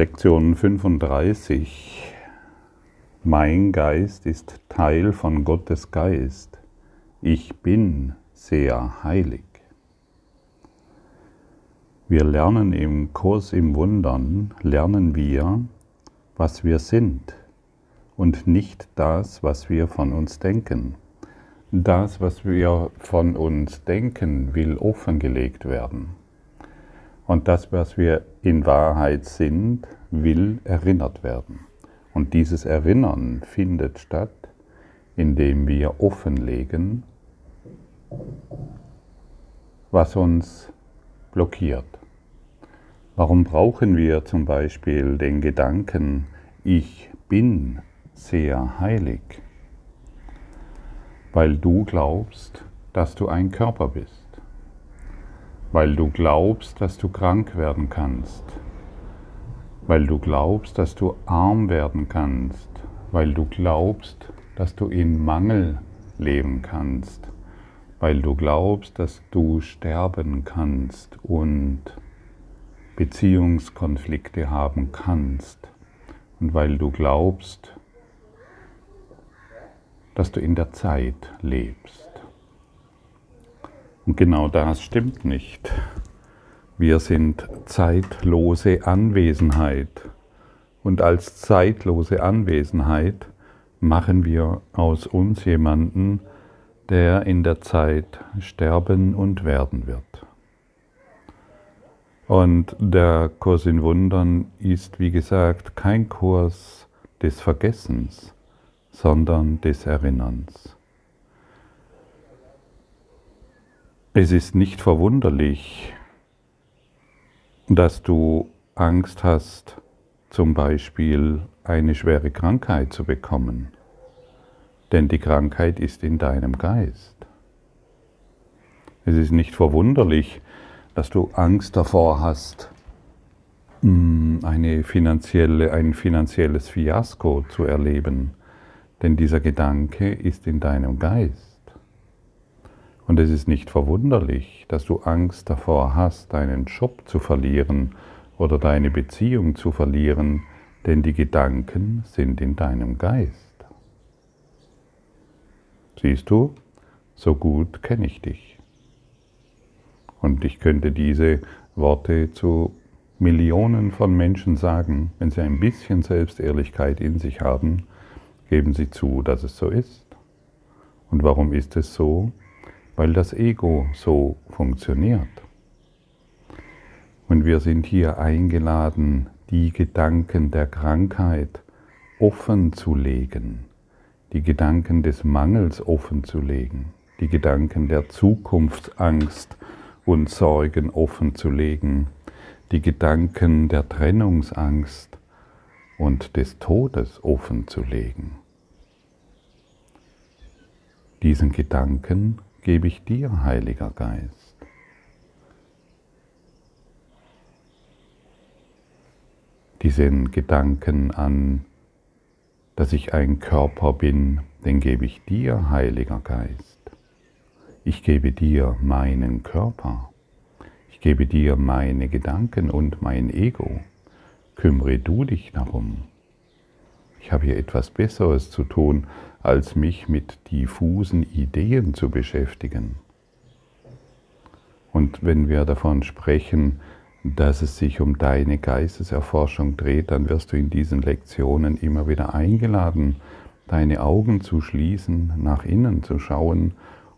Lektion 35. Mein Geist ist Teil von Gottes Geist. Ich bin sehr heilig. Wir lernen im Kurs im Wundern, lernen wir, was wir sind und nicht das, was wir von uns denken. Das, was wir von uns denken, will offengelegt werden. Und das, was wir in Wahrheit sind, will erinnert werden. Und dieses Erinnern findet statt, indem wir offenlegen, was uns blockiert. Warum brauchen wir zum Beispiel den Gedanken, ich bin sehr heilig? Weil du glaubst, dass du ein Körper bist weil du glaubst, dass du krank werden kannst, weil du glaubst, dass du arm werden kannst, weil du glaubst, dass du in Mangel leben kannst, weil du glaubst, dass du sterben kannst und Beziehungskonflikte haben kannst und weil du glaubst, dass du in der Zeit lebst. Und genau das stimmt nicht. Wir sind zeitlose Anwesenheit. Und als zeitlose Anwesenheit machen wir aus uns jemanden, der in der Zeit sterben und werden wird. Und der Kurs in Wundern ist, wie gesagt, kein Kurs des Vergessens, sondern des Erinnerns. Es ist nicht verwunderlich, dass du Angst hast, zum Beispiel eine schwere Krankheit zu bekommen, denn die Krankheit ist in deinem Geist. Es ist nicht verwunderlich, dass du Angst davor hast, mm, eine finanzielle, ein finanzielles Fiasko zu erleben, denn dieser Gedanke ist in deinem Geist. Und es ist nicht verwunderlich, dass du Angst davor hast, deinen Job zu verlieren oder deine Beziehung zu verlieren, denn die Gedanken sind in deinem Geist. Siehst du, so gut kenne ich dich. Und ich könnte diese Worte zu Millionen von Menschen sagen, wenn sie ein bisschen Selbstehrlichkeit in sich haben, geben sie zu, dass es so ist. Und warum ist es so? Weil das Ego so funktioniert. Und wir sind hier eingeladen, die Gedanken der Krankheit offen zu legen, die Gedanken des Mangels offen zu legen, die Gedanken der Zukunftsangst und Sorgen offen zu legen, die Gedanken der Trennungsangst und des Todes offen zu legen. Diesen Gedanken gebe ich dir, Heiliger Geist. Diesen Gedanken an, dass ich ein Körper bin, den gebe ich dir, Heiliger Geist. Ich gebe dir meinen Körper. Ich gebe dir meine Gedanken und mein Ego. Kümmere du dich darum. Ich habe hier etwas Besseres zu tun, als mich mit diffusen Ideen zu beschäftigen. Und wenn wir davon sprechen, dass es sich um deine Geisteserforschung dreht, dann wirst du in diesen Lektionen immer wieder eingeladen, deine Augen zu schließen, nach innen zu schauen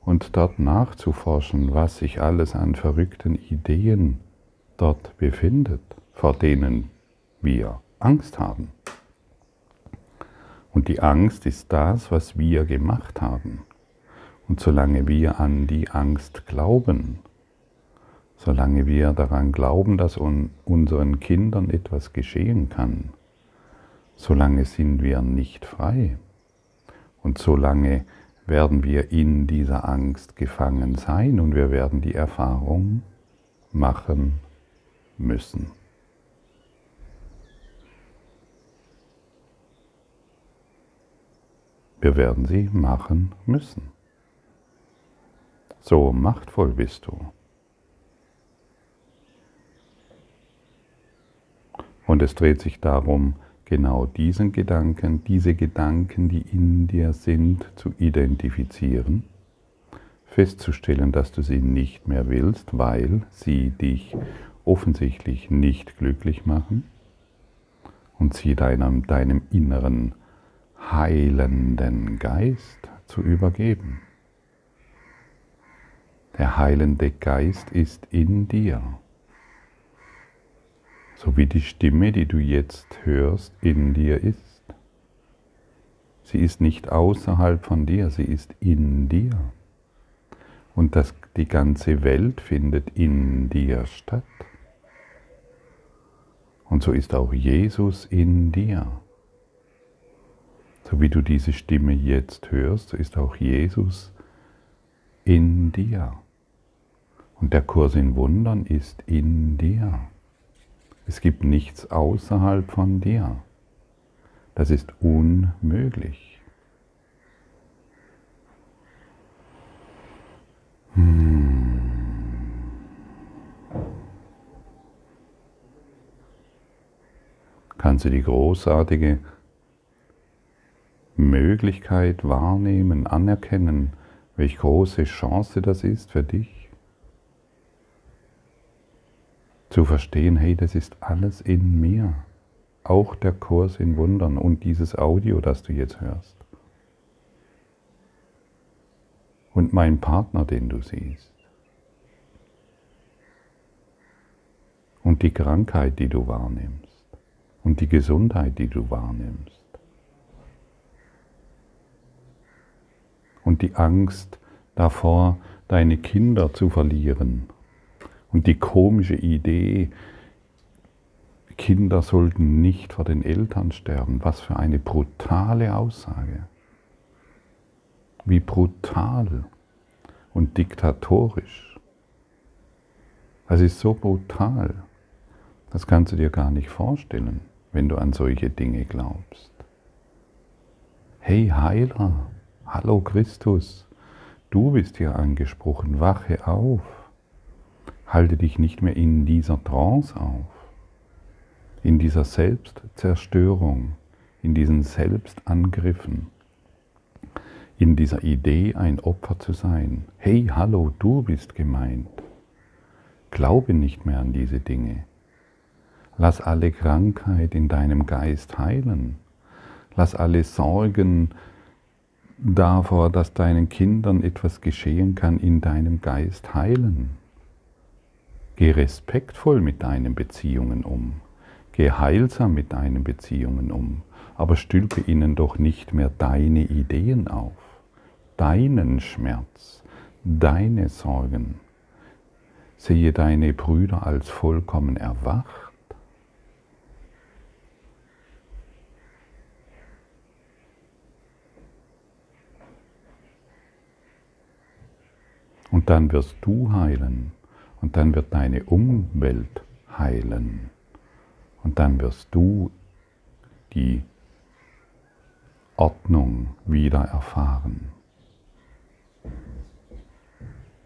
und dort nachzuforschen, was sich alles an verrückten Ideen dort befindet, vor denen wir Angst haben. Und die Angst ist das, was wir gemacht haben. Und solange wir an die Angst glauben, solange wir daran glauben, dass unseren Kindern etwas geschehen kann, solange sind wir nicht frei. Und solange werden wir in dieser Angst gefangen sein und wir werden die Erfahrung machen müssen. Wir werden sie machen müssen. So machtvoll bist du. Und es dreht sich darum, genau diesen Gedanken, diese Gedanken, die in dir sind, zu identifizieren, festzustellen, dass du sie nicht mehr willst, weil sie dich offensichtlich nicht glücklich machen und sie deinem, deinem inneren heilenden Geist zu übergeben. Der heilende Geist ist in dir. So wie die Stimme, die du jetzt hörst, in dir ist. Sie ist nicht außerhalb von dir, sie ist in dir. Und das, die ganze Welt findet in dir statt. Und so ist auch Jesus in dir. So wie du diese Stimme jetzt hörst, ist auch Jesus in dir. Und der Kurs in Wundern ist in dir. Es gibt nichts außerhalb von dir. Das ist unmöglich. Hm. Kannst du die großartige Möglichkeit wahrnehmen, anerkennen, welche große Chance das ist für dich? Zu verstehen, hey, das ist alles in mir. Auch der Kurs in Wundern und dieses Audio, das du jetzt hörst. Und mein Partner, den du siehst. Und die Krankheit, die du wahrnimmst. Und die Gesundheit, die du wahrnimmst. Und die Angst davor, deine Kinder zu verlieren. Und die komische Idee, Kinder sollten nicht vor den Eltern sterben. Was für eine brutale Aussage. Wie brutal und diktatorisch. Das ist so brutal. Das kannst du dir gar nicht vorstellen, wenn du an solche Dinge glaubst. Hey Heiler, Hallo Christus, du bist hier angesprochen, wache auf. Halte dich nicht mehr in dieser Trance auf, in dieser Selbstzerstörung, in diesen Selbstangriffen, in dieser Idee, ein Opfer zu sein. Hey, hallo, du bist gemeint. Glaube nicht mehr an diese Dinge. Lass alle Krankheit in deinem Geist heilen. Lass alle Sorgen davor, dass deinen Kindern etwas geschehen kann, in deinem Geist heilen. Geh respektvoll mit deinen Beziehungen um. Geh heilsam mit deinen Beziehungen um. Aber stülpe ihnen doch nicht mehr deine Ideen auf, deinen Schmerz, deine Sorgen. Sehe deine Brüder als vollkommen erwacht Und dann wirst du heilen. Und dann wird deine Umwelt heilen. Und dann wirst du die Ordnung wieder erfahren.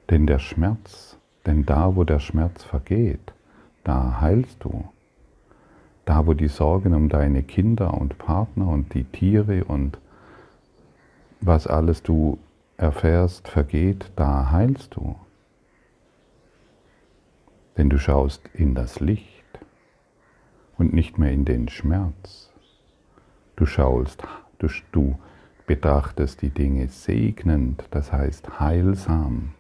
Denn der Schmerz, denn da, wo der Schmerz vergeht, da heilst du. Da, wo die Sorgen um deine Kinder und Partner und die Tiere und was alles du erfährst, vergeht, da heilst du. Denn du schaust in das Licht und nicht mehr in den Schmerz. Du schaust, du, du betrachtest die Dinge segnend, das heißt heilsam.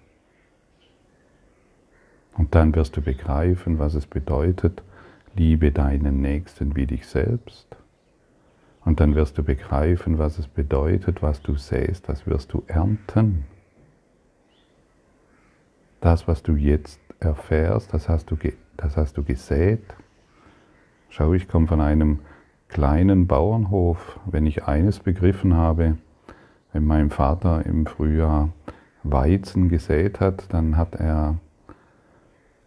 Und dann wirst du begreifen, was es bedeutet, liebe deinen Nächsten wie dich selbst und dann wirst du begreifen, was es bedeutet, was du säst, das wirst du ernten. Das, was du jetzt erfährst, das hast du, das hast du gesät. Schau, ich komme von einem kleinen Bauernhof. Wenn ich eines begriffen habe, wenn mein Vater im Frühjahr Weizen gesät hat, dann hat er,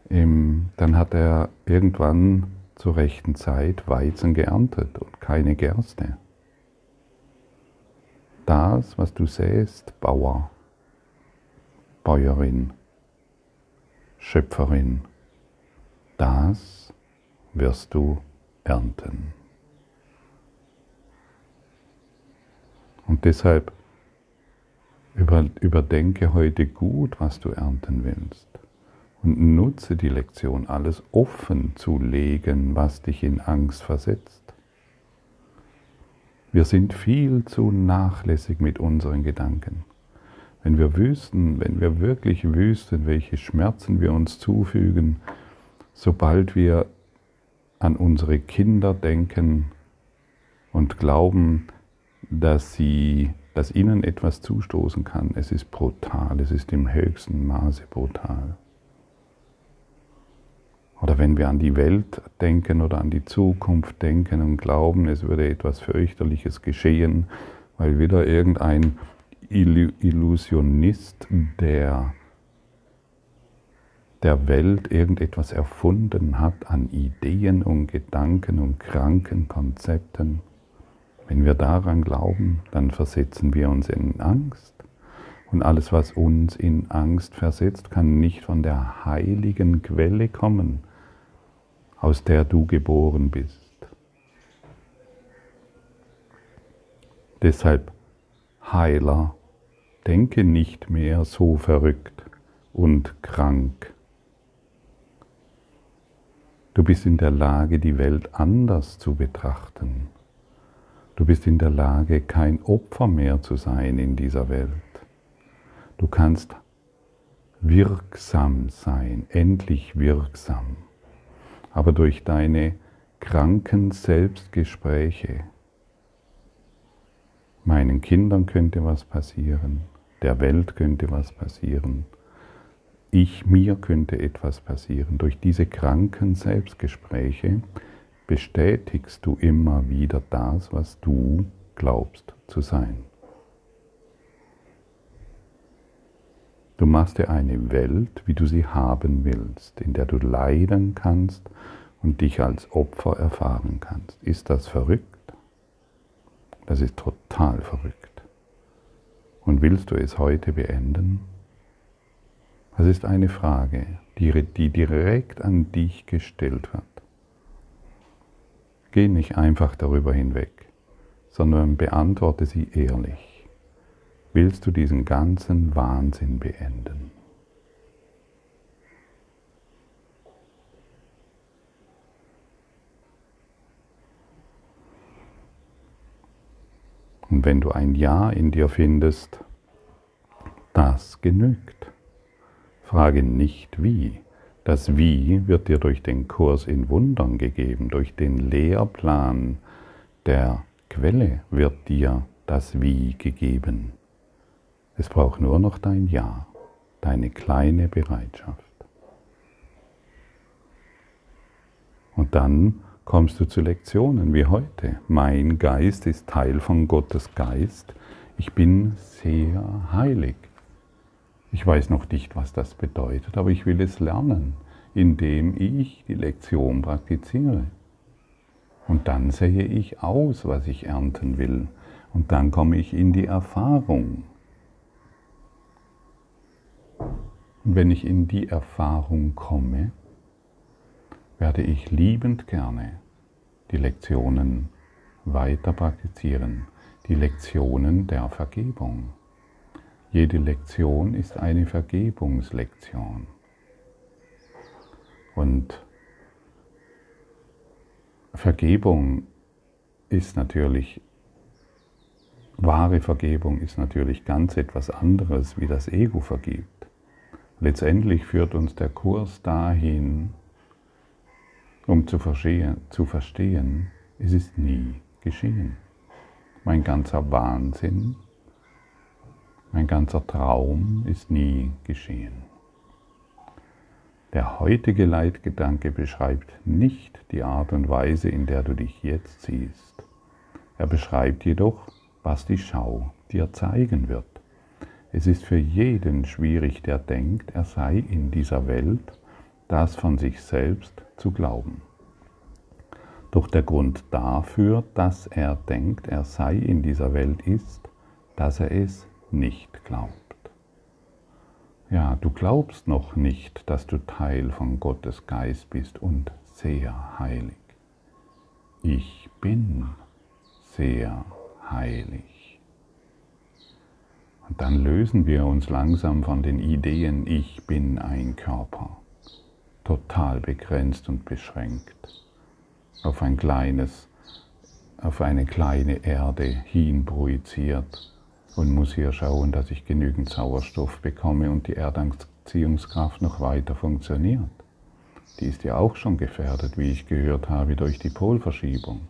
im, dann hat er irgendwann zur rechten Zeit Weizen geerntet und keine Gerste. Das, was du säst, Bauer, Bäuerin, Schöpferin, das wirst du ernten. Und deshalb überdenke heute gut, was du ernten willst. Und nutze die Lektion, alles offen zu legen, was dich in Angst versetzt. Wir sind viel zu nachlässig mit unseren Gedanken. Wenn wir wüssten, wenn wir wirklich wüssten, welche Schmerzen wir uns zufügen, sobald wir an unsere Kinder denken und glauben, dass, sie, dass ihnen etwas zustoßen kann, es ist brutal, es ist im höchsten Maße brutal. Oder wenn wir an die Welt denken oder an die Zukunft denken und glauben, es würde etwas fürchterliches geschehen, weil wieder irgendein Illusionist der, der Welt irgendetwas erfunden hat an Ideen und Gedanken und kranken Konzepten. Wenn wir daran glauben, dann versetzen wir uns in Angst. Und alles, was uns in Angst versetzt, kann nicht von der heiligen Quelle kommen, aus der du geboren bist. Deshalb, Heiler, denke nicht mehr so verrückt und krank. Du bist in der Lage, die Welt anders zu betrachten. Du bist in der Lage, kein Opfer mehr zu sein in dieser Welt. Du kannst wirksam sein, endlich wirksam aber durch deine kranken Selbstgespräche. Meinen Kindern könnte was passieren, der Welt könnte was passieren, ich, mir könnte etwas passieren. Durch diese kranken Selbstgespräche bestätigst du immer wieder das, was du glaubst zu sein. Du machst dir eine Welt, wie du sie haben willst, in der du leiden kannst und dich als Opfer erfahren kannst. Ist das verrückt? Das ist total verrückt. Und willst du es heute beenden? Das ist eine Frage, die, die direkt an dich gestellt wird. Geh nicht einfach darüber hinweg, sondern beantworte sie ehrlich willst du diesen ganzen Wahnsinn beenden. Und wenn du ein Ja in dir findest, das genügt. Frage nicht wie. Das Wie wird dir durch den Kurs in Wundern gegeben, durch den Lehrplan der Quelle wird dir das Wie gegeben. Es braucht nur noch dein Ja, deine kleine Bereitschaft. Und dann kommst du zu Lektionen wie heute. Mein Geist ist Teil von Gottes Geist. Ich bin sehr heilig. Ich weiß noch nicht, was das bedeutet, aber ich will es lernen, indem ich die Lektion praktiziere. Und dann sehe ich aus, was ich ernten will. Und dann komme ich in die Erfahrung. Und wenn ich in die Erfahrung komme, werde ich liebend gerne die Lektionen weiter praktizieren, die Lektionen der Vergebung. Jede Lektion ist eine Vergebungslektion. Und Vergebung ist natürlich, wahre Vergebung ist natürlich ganz etwas anderes, wie das Ego vergibt. Letztendlich führt uns der Kurs dahin, um zu verstehen, zu verstehen, es ist nie geschehen. Mein ganzer Wahnsinn, mein ganzer Traum ist nie geschehen. Der heutige Leitgedanke beschreibt nicht die Art und Weise, in der du dich jetzt siehst. Er beschreibt jedoch, was die Schau dir zeigen wird. Es ist für jeden schwierig, der denkt, er sei in dieser Welt, das von sich selbst zu glauben. Doch der Grund dafür, dass er denkt, er sei in dieser Welt, ist, dass er es nicht glaubt. Ja, du glaubst noch nicht, dass du Teil von Gottes Geist bist und sehr heilig. ich bin sehr heilig. Und dann lösen wir uns langsam von den Ideen, ich bin ein Körper, total begrenzt und beschränkt, auf ein kleines, auf eine kleine Erde hin projiziert und muss hier schauen, dass ich genügend Sauerstoff bekomme und die Erdanziehungskraft noch weiter funktioniert. Die ist ja auch schon gefährdet, wie ich gehört habe, durch die Polverschiebung.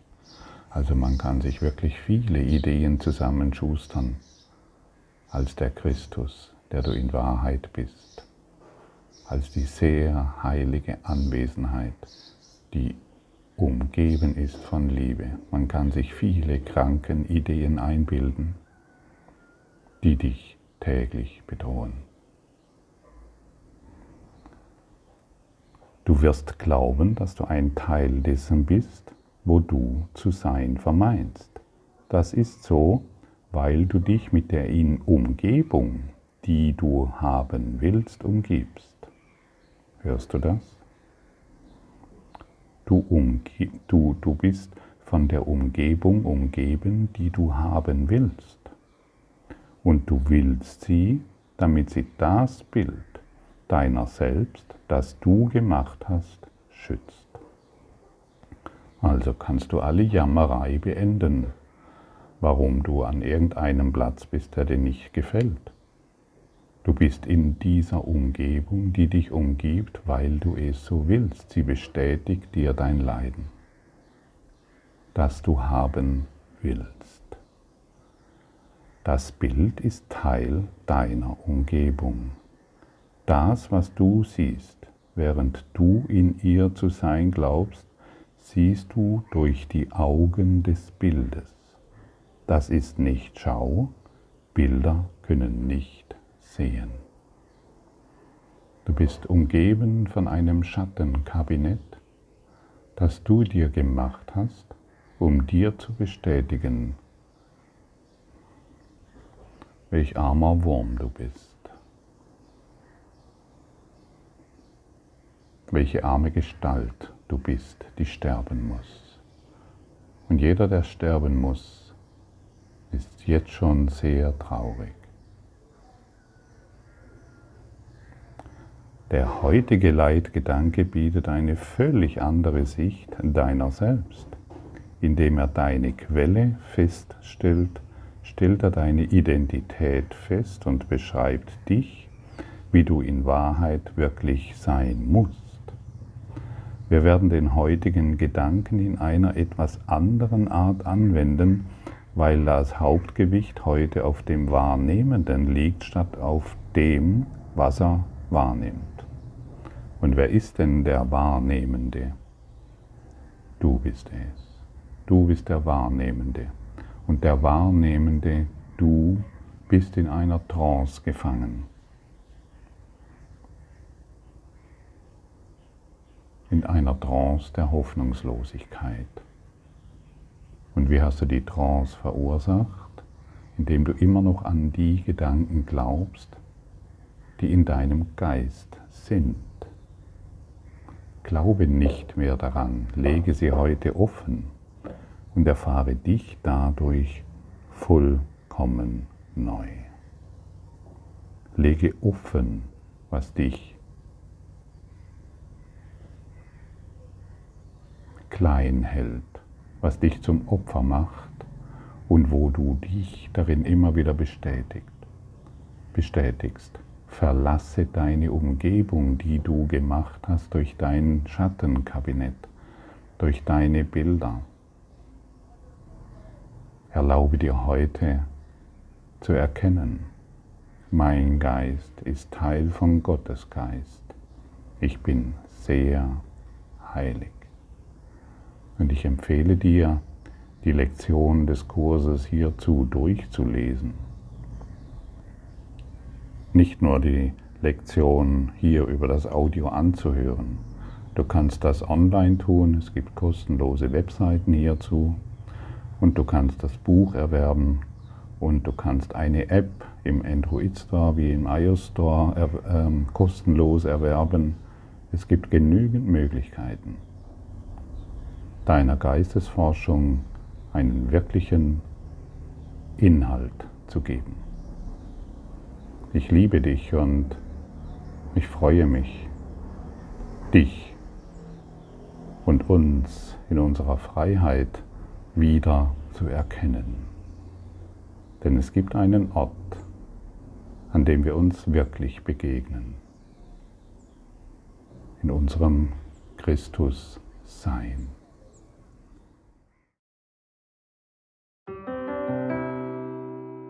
Also man kann sich wirklich viele Ideen zusammenschustern als der Christus, der du in Wahrheit bist, als die sehr heilige Anwesenheit, die umgeben ist von Liebe. Man kann sich viele kranken Ideen einbilden, die dich täglich bedrohen. Du wirst glauben, dass du ein Teil dessen bist, wo du zu sein vermeinst. Das ist so, weil du dich mit der Umgebung, die du haben willst, umgibst. Hörst du das? Du, umge du, du bist von der Umgebung umgeben, die du haben willst. Und du willst sie, damit sie das Bild deiner selbst, das du gemacht hast, schützt. Also kannst du alle Jammerei beenden, warum du an irgendeinem Platz bist, der dir nicht gefällt. Du bist in dieser Umgebung, die dich umgibt, weil du es so willst. Sie bestätigt dir dein Leiden, das du haben willst. Das Bild ist Teil deiner Umgebung. Das, was du siehst, während du in ihr zu sein glaubst, siehst du durch die Augen des Bildes. Das ist nicht Schau, Bilder können nicht sehen. Du bist umgeben von einem Schattenkabinett, das du dir gemacht hast, um dir zu bestätigen, welch armer Wurm du bist, welche arme Gestalt du bist, die sterben muss. Und jeder, der sterben muss, ist jetzt schon sehr traurig. Der heutige Leitgedanke bietet eine völlig andere Sicht deiner selbst. Indem er deine Quelle feststellt, stellt er deine Identität fest und beschreibt dich, wie du in Wahrheit wirklich sein musst. Wir werden den heutigen Gedanken in einer etwas anderen Art anwenden, weil das Hauptgewicht heute auf dem Wahrnehmenden liegt, statt auf dem, was er wahrnimmt. Und wer ist denn der Wahrnehmende? Du bist es. Du bist der Wahrnehmende. Und der Wahrnehmende, du, bist in einer Trance gefangen. in einer Trance der Hoffnungslosigkeit. Und wie hast du die Trance verursacht? Indem du immer noch an die Gedanken glaubst, die in deinem Geist sind. Glaube nicht mehr daran, lege sie heute offen und erfahre dich dadurch vollkommen neu. Lege offen, was dich klein hält, was dich zum Opfer macht und wo du dich darin immer wieder bestätigt, bestätigst. Verlasse deine Umgebung, die du gemacht hast durch dein Schattenkabinett, durch deine Bilder. Erlaube dir heute zu erkennen, mein Geist ist Teil von Gottes Geist. Ich bin sehr heilig. Und ich empfehle dir, die Lektion des Kurses hierzu durchzulesen. Nicht nur die Lektion hier über das Audio anzuhören. Du kannst das online tun, es gibt kostenlose Webseiten hierzu und du kannst das Buch erwerben und du kannst eine App im Android Store wie im iOS Store er, äh, kostenlos erwerben. Es gibt genügend Möglichkeiten. Deiner Geistesforschung einen wirklichen Inhalt zu geben. Ich liebe dich und ich freue mich, dich und uns in unserer Freiheit wieder zu erkennen. Denn es gibt einen Ort, an dem wir uns wirklich begegnen. In unserem Christus Sein.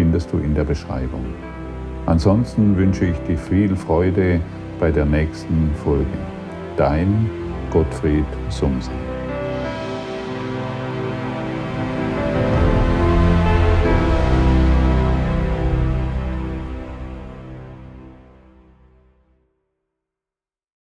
findest du in der Beschreibung. Ansonsten wünsche ich dir viel Freude bei der nächsten Folge. Dein Gottfried Sumsen.